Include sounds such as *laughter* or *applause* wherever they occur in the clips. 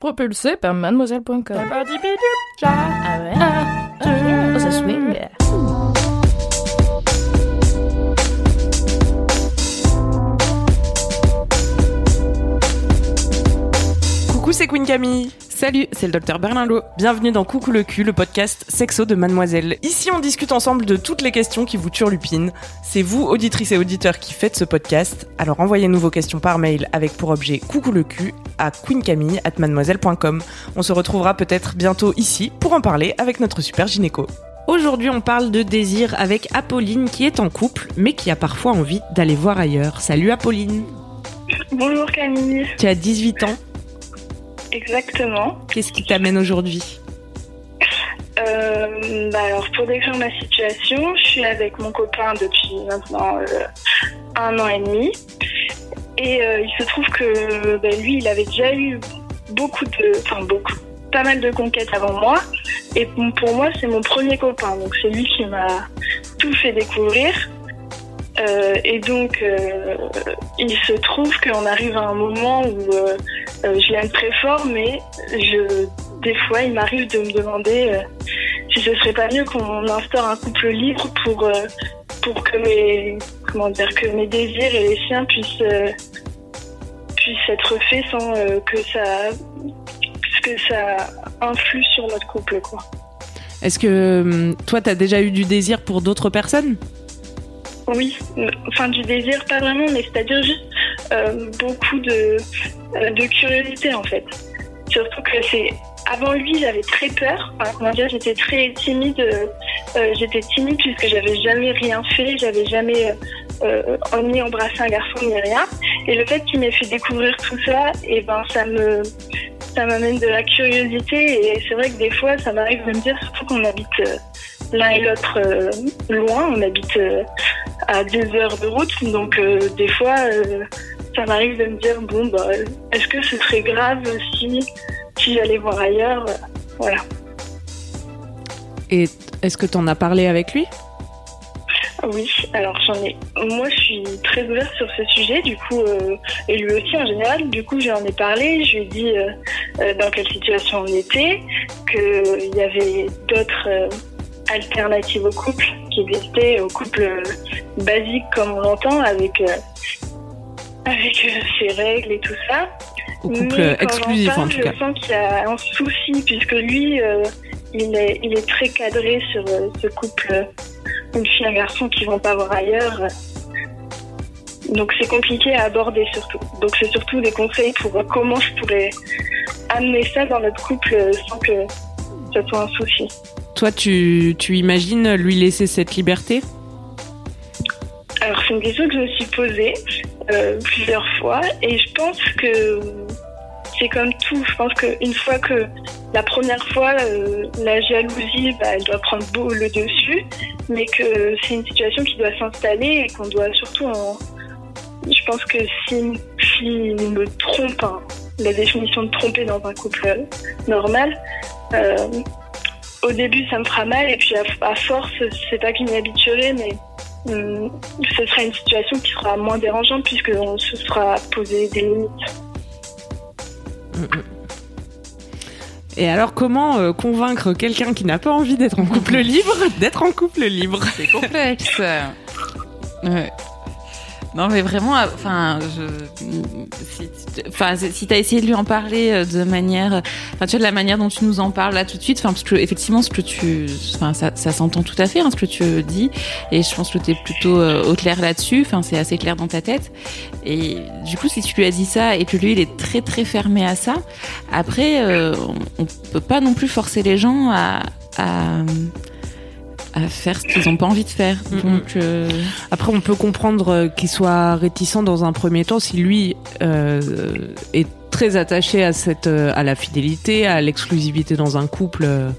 Propulsé par mademoiselle.com. Ah ouais? Oh, ça swing. Coucou, c'est Queen Camille. Salut, c'est le docteur Berlinlot. Bienvenue dans Coucou le cul, le podcast sexo de Mademoiselle. Ici, on discute ensemble de toutes les questions qui vous turlupinent. C'est vous, auditrices et auditeurs, qui faites ce podcast. Alors envoyez-nous vos questions par mail avec pour objet Coucou le cul à queencamille@mademoiselle.com. On se retrouvera peut-être bientôt ici pour en parler avec notre super gynéco. Aujourd'hui, on parle de désir avec Apolline qui est en couple, mais qui a parfois envie d'aller voir ailleurs. Salut Apolline. Bonjour Camille, Tu as 18 ans. exactement. Qu'est-ce qui t'amène aujourd'hui? Euh, bah alors pour décrire ma situation, je suis avec mon copain depuis maintenant euh, un an et demi. Et euh, il se trouve que bah, lui, il avait déjà eu beaucoup de... Enfin beaucoup, pas mal de conquêtes avant moi. Et pour moi, c'est mon premier copain. Donc c'est lui qui m'a tout fait découvrir. Euh, et donc, euh, il se trouve qu'on arrive à un moment où euh, je l'aime très fort, mais des fois, il m'arrive de me demander si ce serait pas mieux qu'on instaure un couple libre pour, pour que mes, comment dire, que mes désirs et les siens puissent, euh, puissent être faits sans euh, que ça, que ça influe sur notre couple, quoi. Est-ce que hum, toi, t'as déjà eu du désir pour d'autres personnes? Oui, enfin du désir, pas vraiment, mais c'est-à-dire juste euh, beaucoup de, de curiosité en fait. Surtout que c'est avant lui, j'avais très peur. Comment dire, j'étais très timide. euh, euh, j'étais timide puisque j'avais jamais rien fait, j'avais jamais euh, euh, ni embrassé un garçon ni rien. Et le fait qu'il m'ait fait découvrir tout ça, et ben ça me ça m'amène de la curiosité. Et c'est vrai que des fois, ça m'arrive de me dire, surtout qu'on habite l'un et l'autre loin, on habite à deux heures de route. Donc des fois, ça m'arrive de me dire bon bah est-ce que ce serait grave si si j'allais voir ailleurs Voilà. Et est-ce que t'en as parlé avec lui? Oui, alors j'en ai. Moi, je suis très ouverte sur ce sujet, du coup, euh, et lui aussi en général. Du coup, j'en ai parlé. Je lui ai dit euh, euh, dans quelle situation on était, qu'il y avait d'autres euh, alternatives au couple qui existaient, au couple basique comme on l'entend, avec avec ses règles et tout ça. Au couple quand exclusif parle, en tout cas. Je sens qu'il y a un souci puisque lui, euh, il, est, il est très cadré sur euh, ce couple, euh, une fille et un garçon qui vont pas voir ailleurs. Donc c'est compliqué à aborder surtout. Donc c'est surtout des conseils pour comment je pourrais amener ça dans notre couple sans que ça soit un souci. Toi, tu, tu imagines lui laisser cette liberté? Alors c'est une question que je me suis posée euh, plusieurs fois et je pense que c'est comme tout. Je pense qu'une fois que la première fois, euh, la jalousie, bah, elle doit prendre beau le dessus, mais que c'est une situation qui doit s'installer et qu'on doit surtout. Je pense que si fille me trompe, hein, la définition de tromper dans un couple normal, euh, au début ça me fera mal et puis à, à force, c'est pas qu'il m'y habituerai, mais Hum, ce sera une situation qui sera moins dérangeante puisqu'on se sera posé des limites. Et alors, comment euh, convaincre quelqu'un qui n'a pas envie d'être en couple libre d'être en couple libre? C'est complexe. Ouais. Non, mais vraiment, euh, enfin, je, si, enfin, si t'as essayé de lui en parler euh, de manière, enfin, tu vois, de la manière dont tu nous en parles là tout de suite, enfin, parce que effectivement, ce que tu, enfin, ça, ça s'entend tout à fait, hein, ce que tu dis, et je pense que t'es plutôt euh, au clair là-dessus, enfin, c'est assez clair dans ta tête. Et du coup, si tu lui as dit ça et que lui, il est très très fermé à ça, après, euh, on, on peut pas non plus forcer les gens à, à à faire ce qu'ils ont pas envie de faire. Donc euh, Après, on peut comprendre euh, qu'il soit réticent dans un premier temps si lui euh, est très attaché à cette euh, à la fidélité, à l'exclusivité dans un couple, euh,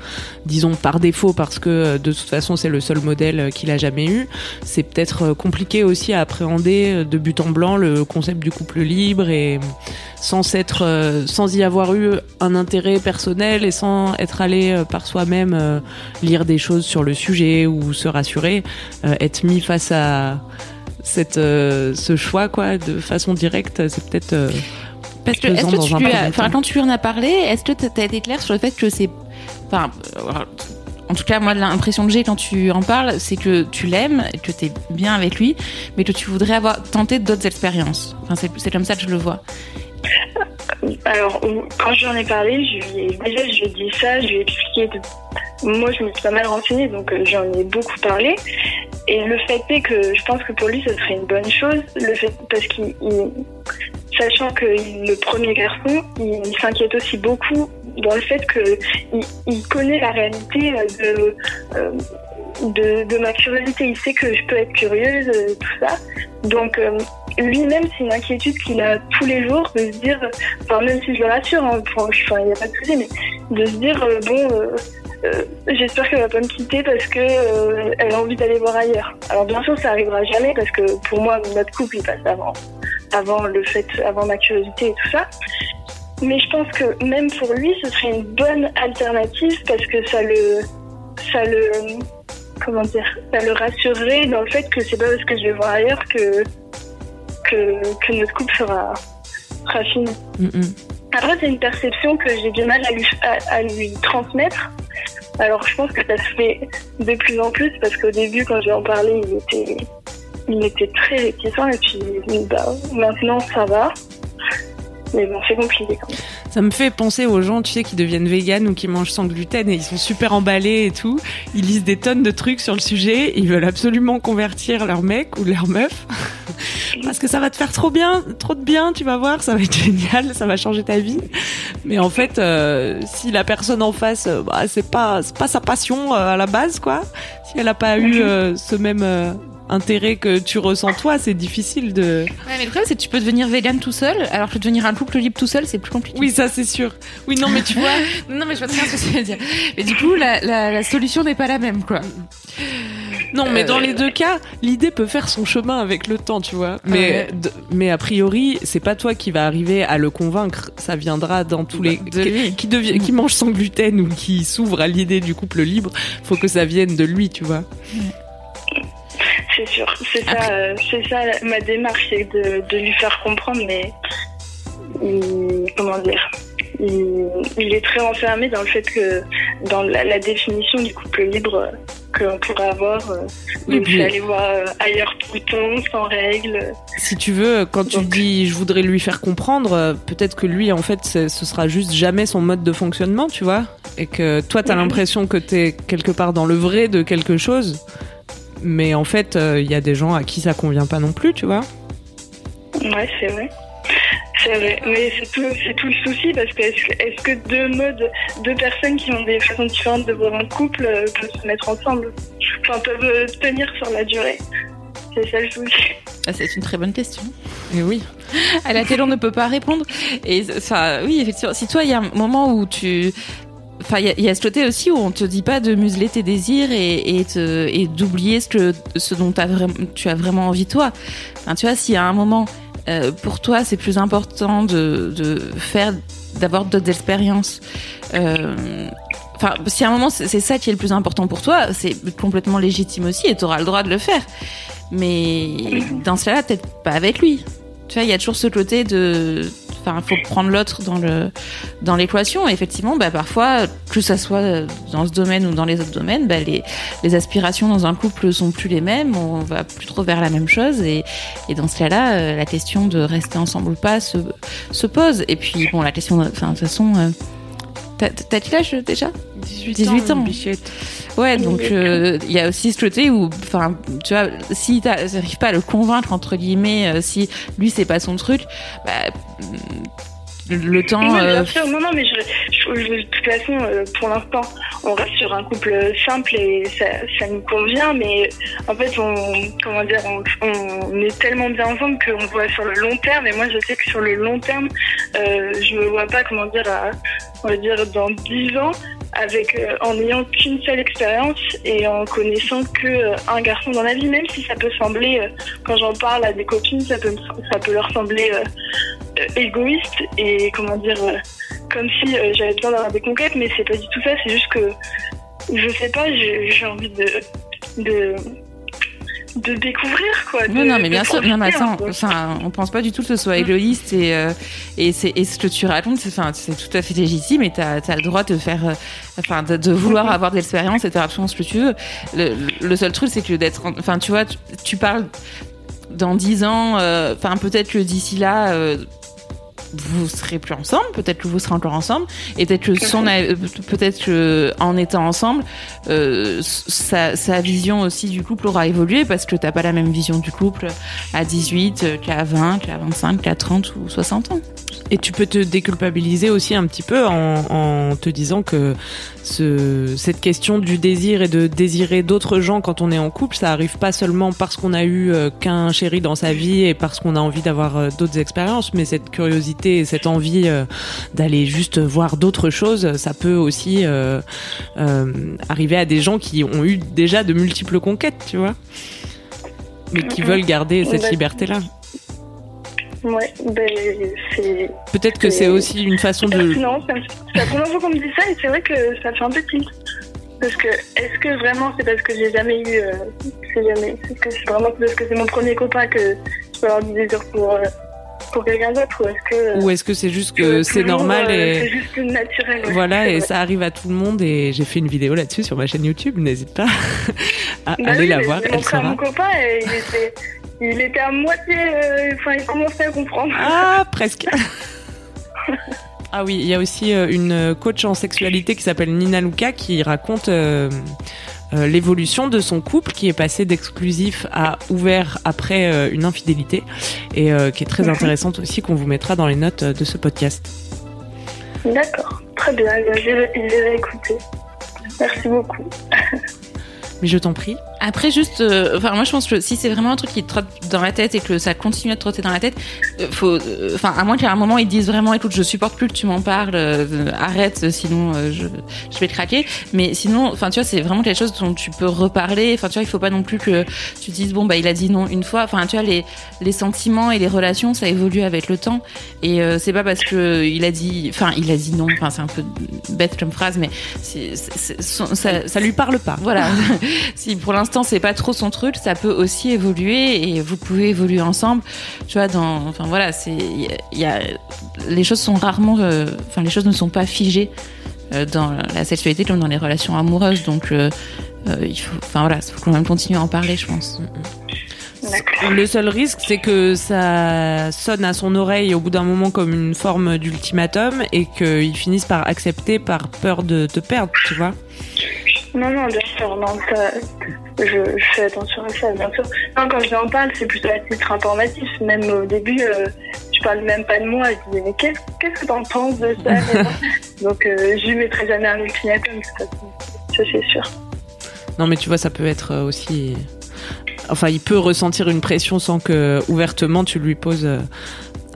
disons par défaut parce que euh, de toute façon c'est le seul modèle qu'il a jamais eu. C'est peut-être compliqué aussi à appréhender de but en blanc le concept du couple libre et sans s'être euh, sans y avoir eu un intérêt personnel et sans être allé par soi-même lire des choses sur le sujet ou se rassurer, être mis face à cette ce choix quoi de façon directe, c'est peut-être Parce que, est-ce tu lui as- enfin, quand tu lui en as parlé, est-ce que tu as été clair sur le fait que c'est, enfin, euh, en tout cas, moi, l'impression que j'ai quand tu en parles, c'est que tu l'aimes, que tu es bien avec lui, mais que tu voudrais avoir tenté d'autres expériences. Enfin, c'est, c'est comme ça que je le vois. Alors, quand j'en ai parlé, je lui ai, déjà, je lui ai dit ça, je lui ai expliqué. de- Moi, je me suis pas mal renseignée, donc euh, j'en ai beaucoup parlé. Et le fait est que je pense que pour lui, ce serait une bonne chose, le fait, parce qu'il, il- sachant que le premier garçon, il, s'inquiète aussi beaucoup dans le fait que il, il connaît la réalité euh, de, euh, de, ma curiosité. Il sait que je peux être curieuse, euh, tout ça. Donc, lui-même, c'est une inquiétude qu'il a tous les jours de se dire, enfin, même si je le rassure, hein, il n'y a pas de souci, mais de se dire, bon, j'espère qu'elle va pas me quitter parce que euh, elle a envie d'aller voir ailleurs. Alors, bien sûr, ça arrivera jamais parce que pour moi, notre couple, il passe avant, avant le fait, avant ma curiosité et tout ça. Mais je pense que même pour lui, ce serait une bonne alternative parce que ça le, ça le, comment dire, ça le rassurerait dans le fait que c'est pas parce que je vais voir ailleurs que que, que notre couple sera, sera fini. Mm, mm. Après, c'est une perception que j'ai du mal à lui, à, à lui transmettre. Alors, je pense que ça se fait de plus en plus parce qu'au début, quand j'ai en parlé, il était, il était très réticent et puis bah, maintenant, ça va. Mais bon, c'est compliqué quand même. Ça me fait penser aux gens, tu sais, qui deviennent véganes ou qui mangent sans gluten et ils sont super emballés et tout. Ils lisent des tonnes de trucs sur le sujet. Ils veulent absolument convertir leur mec ou leur meuf. *laughs* Parce que ça va te faire trop bien, trop de bien, tu vas voir, ça va être *laughs* génial, ça va changer ta vie. Mais en fait, euh, si la personne en face, euh, bah, c'est pas, sa passion euh, à la base, quoi. Si elle a pas eu euh, ce même intérêt que tu ressens toi, c'est difficile de. Ouais, mais le problème, c'est que tu peux devenir vegan tout seul, alors que devenir un couple libre tout seul, c'est plus compliqué. Oui, ça c'est sûr. Oui, non, mais tu vois. *laughs* Non, mais je vois très bien ce que tu veux dire. Mais du coup, la, la, la solution n'est pas la même, quoi. Non, mais Euh, dans les deux cas, l'idée peut faire son chemin avec le temps, tu vois. Mais, Ouais. d- mais a priori, c'est pas toi qui va arriver à le convaincre. Ça viendra dans tous les De qui, lui. qui, devient- qui mange sans gluten ou qui s'ouvre à l'idée du couple libre. Faut que ça vienne de lui, tu vois. C'est sûr. C'est ça, euh, c'est ça ma démarche, c'est de, de lui faire comprendre, mais il- comment dire il, il est très enfermé dans le fait que dans la, la définition du couple libre euh, que l'on pourrait avoir, puis- faut aller voir euh, ailleurs tout le temps, sans règles. Si tu veux, quand tu Donc- dis je voudrais lui faire comprendre, peut-être que lui, en fait, ce sera juste jamais son mode de fonctionnement, tu vois? Et que toi, t'as l'impression que t'es quelque part dans le vrai de quelque chose. Mais en fait, euh, il y a des gens à qui ça convient pas non plus, tu vois. Ouais, c'est vrai. C'est vrai, mais c'est tout, c'est tout le souci parce que est-ce, que est-ce que deux modes, deux personnes qui ont des façons différentes de voir un couple euh, peuvent se mettre ensemble? Enfin, peuvent euh, tenir sur la durée C'est ça le souci. Ah, c'est une très bonne question. Et oui. à laquelle on ne peut pas répondre. Et enfin, oui, effectivement, si toi, il y a un moment où tu Enfin, il y, a- ce côté aussi où on te dit pas de museler tes désirs et, et, d'oublier ce que ce dont tu as vraiment envie toi. Enfin, tu vois, s'il y a un moment euh, pour toi, c'est plus important de, de faire, d'avoir d'autres expériences. Euh, Enfin, si à un moment c'est ça qui est le plus important pour toi, c'est complètement légitime aussi et tu auras le droit de le faire. Mais dans ce cas-là, peut-être pas avec lui. Tu vois, il y a toujours ce côté de, enfin, faut prendre l'autre dans le dans l'équation. Effectivement, bah parfois, que ça soit dans ce domaine ou dans les autres domaines, bah les les aspirations dans un couple sont plus les mêmes. On va plus trop vers la même chose. Et et dans ce cas-là, euh, la question de rester ensemble ou pas se se pose. Et puis bon, la question, de- toute façon. T'as quel âge déjà? 18, 18 ans. Ouais, donc euh, il y a aussi ce côté où, enfin, tu vois, si t'arrives pas à le convaincre entre guillemets, euh, si lui c'est pas son truc, bah, le temps. Oui, bien euh, sûr. Non, non, mais je, je- je- de toute façon, euh, pour l'instant, on reste sur un couple simple et ça, ça nous convient. Mais en fait, on, comment dire, on, on est tellement bien ensemble qu'on voit sur le long terme. Et moi, je sais que sur le long terme, euh, je me vois pas, comment dire, à- on va dire dans 10 ans, avec euh, en n'ayant qu'une seule expérience et en connaissant que euh, un garçon dans la vie, même si ça peut sembler, euh, quand j'en parle à des copines, ça peut, ça peut leur sembler euh, euh, égoïste et comment dire, euh, comme si j'avais besoin d'avoir des conquêtes, mais c'est pas du tout ça, c'est juste que je sais pas, j'ai envie de, de de découvrir quoi. Non, de- non, mais bien sûr. Un attends, enfin, on pense pas du tout que ce soit égoïste et euh, et c'est et ce que tu racontes, c'est enfin, c'est tout à fait légitime et t'as as le droit de faire, euh, enfin, de, de vouloir avoir de l'expérience et de faire absolument ce que tu veux. Le, le seul truc, c'est que d'être, en- enfin, tu vois, tu, tu parles dans dix ans, euh, enfin, peut-être que d'ici là. euh, vous serez plus ensemble, peut-être que vous serez encore ensemble, et peut-être que son, euh, peut-être que en étant ensemble, euh, sa, sa vision aussi du couple aura évolué parce que t'as pas la même vision du couple à 18 euh, qu'à 20, qu'à 25, qu'à 30 ou 60 ans. Et tu peux te déculpabiliser aussi un petit peu en, en te disant que ce, cette question du désir et de désirer d'autres gens quand on est en couple, ça arrive pas seulement parce qu'on a eu euh, qu'un chéri dans sa vie et parce qu'on a envie d'avoir euh, d'autres expériences, mais cette curiosité et cette envie euh, d'aller juste voir d'autres choses, ça peut aussi euh, euh, arriver à des gens qui ont eu déjà de multiples conquêtes, tu vois, mais qui veulent garder cette Bah, liberté-là. Ouais, ben c'est Peut-être que c'est aussi une façon de Non, c'est la première fois qu'on me dit ça et c'est vrai que ça fait un peu tilt. Parce que est-ce que vraiment c'est parce que j'ai jamais eu, euh, c'est jamais, est-ce que c'est vraiment parce que c'est mon premier copain que je peux avoir du désir pour euh, pour quelqu'un d'autre ou est-ce que Ou est-ce que c'est juste que que c'est normal euh, et c'est juste naturel. ouais. voilà et ça arrive à tout le monde et j'ai fait une vidéo là-dessus sur ma chaîne YouTube, n'hésite pas *laughs* à Bah aller oui, la voir, elle à sera. mon copain et il était, il était à moitié, euh, enfin il commençait à comprendre. Ah, *laughs* presque. *laughs* Ah oui, il y a aussi euh, une coach en sexualité qui s'appelle Nina Luca qui raconte euh, euh, l'évolution de son couple qui est passé d'exclusif à ouvert après euh, une infidélité et euh, qui est très intéressante aussi qu'on vous mettra dans les notes de ce podcast. D'accord, très bien, je vais, je vais écouter. Merci beaucoup. Mais je t'en prie. Après, juste, euh, enfin, moi, je pense que si c'est vraiment un truc qui te trotte dans la tête et que ça continue à te trotter dans la tête, euh, faut, euh, enfin, à moins qu'à un moment ils disent vraiment, écoute, je supporte plus que tu m'en parles, euh, arrête, sinon euh, je, je vais te craquer. Mais sinon, enfin, tu vois, c'est vraiment quelque chose dont tu peux reparler. Enfin, tu vois, il faut pas non plus que tu dises, bon, bah, il a dit non une fois. Enfin, tu vois, les, les sentiments et les relations, ça évolue avec le temps. Et euh, c'est pas parce que il a dit, enfin, il a dit non. Enfin, c'est un peu bête comme phrase, mais c'est- son- ça, Ça lui parle pas. voilà. *laughs* si pour l'instant c'est pas trop son truc, ça peut aussi évoluer et vous pouvez évoluer ensemble. Tu vois, dans, enfin voilà, c'est, il y a- il y a, les choses sont rarement, euh, enfin les choses ne sont pas figées euh, dans la sexualité comme dans les relations amoureuses. Donc euh, il faut, enfin voilà, il faut quand même continuer à en parler, je pense. D'accord. Le seul risque, c'est que ça sonne à son oreille au bout d'un moment comme une forme d'ultimatum et qu'il finisse par accepter par peur de te perdre, tu vois. Non, non, bien sûr, non, ça, je, je fais attention à ça, bien sûr. Non, quand je lui en parle, c'est plutôt à titre informatif. Même au début, euh, je parle même pas de moi. Je disais, mais qu'est-ce qu'est-ce que t'en penses de ça *laughs* Donc, euh, je lui mettrai jamais un ultimatum. Ça, c'est sûr. Non, mais tu vois, ça peut être euh, aussi. Enfin, il peut ressentir une pression sans que ouvertement tu lui poses euh,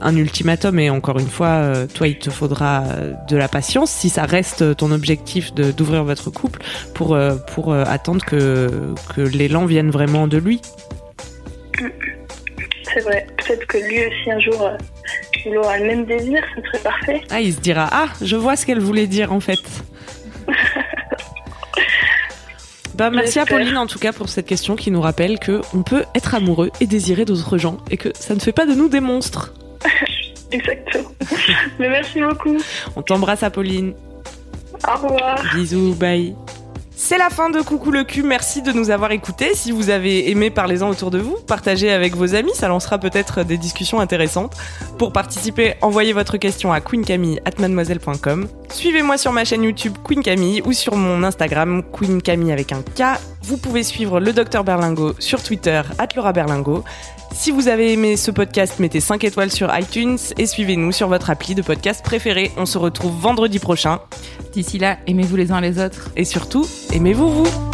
un ultimatum. Et encore une fois, euh, toi, il te faudra euh, de la patience si ça reste ton objectif d'ouvrir votre couple pour pour attendre que que l'élan vienne vraiment de lui. C'est vrai. Peut-être que lui aussi, un jour, il aura le même désir, ce serait parfait. Ah, il se dira ah, je vois ce qu'elle voulait dire en fait. *laughs* Bah, merci à. Pauline en tout cas pour cette question qui nous rappelle que on peut être amoureux et désirer d'autres gens et que ça ne fait pas de nous des monstres. *laughs* Exactement. mais merci beaucoup. On t'embrasse Apolline. Au revoir. Bisous, bye. C'est la fin de Coucou le cul. Merci de nous avoir écoutés. Si vous avez aimé, parlez-en autour de vous. Partagez avec vos amis. Ça lancera peut-être des discussions intéressantes. Pour participer, envoyez votre question à queencamille@mademoiselle.com. Suivez-moi sur ma chaîne YouTube Queen Camille ou sur mon Instagram Queen Camille avec un K Vous pouvez suivre le docteur Berlingo sur Twitter, Laura Berlingo. Si vous avez aimé ce podcast, mettez 5 étoiles sur iTunes et suivez-nous sur votre appli de podcast préféré. On se retrouve vendredi prochain. D'ici là, aimez-vous les uns les autres. Et surtout, aimez-vous vous.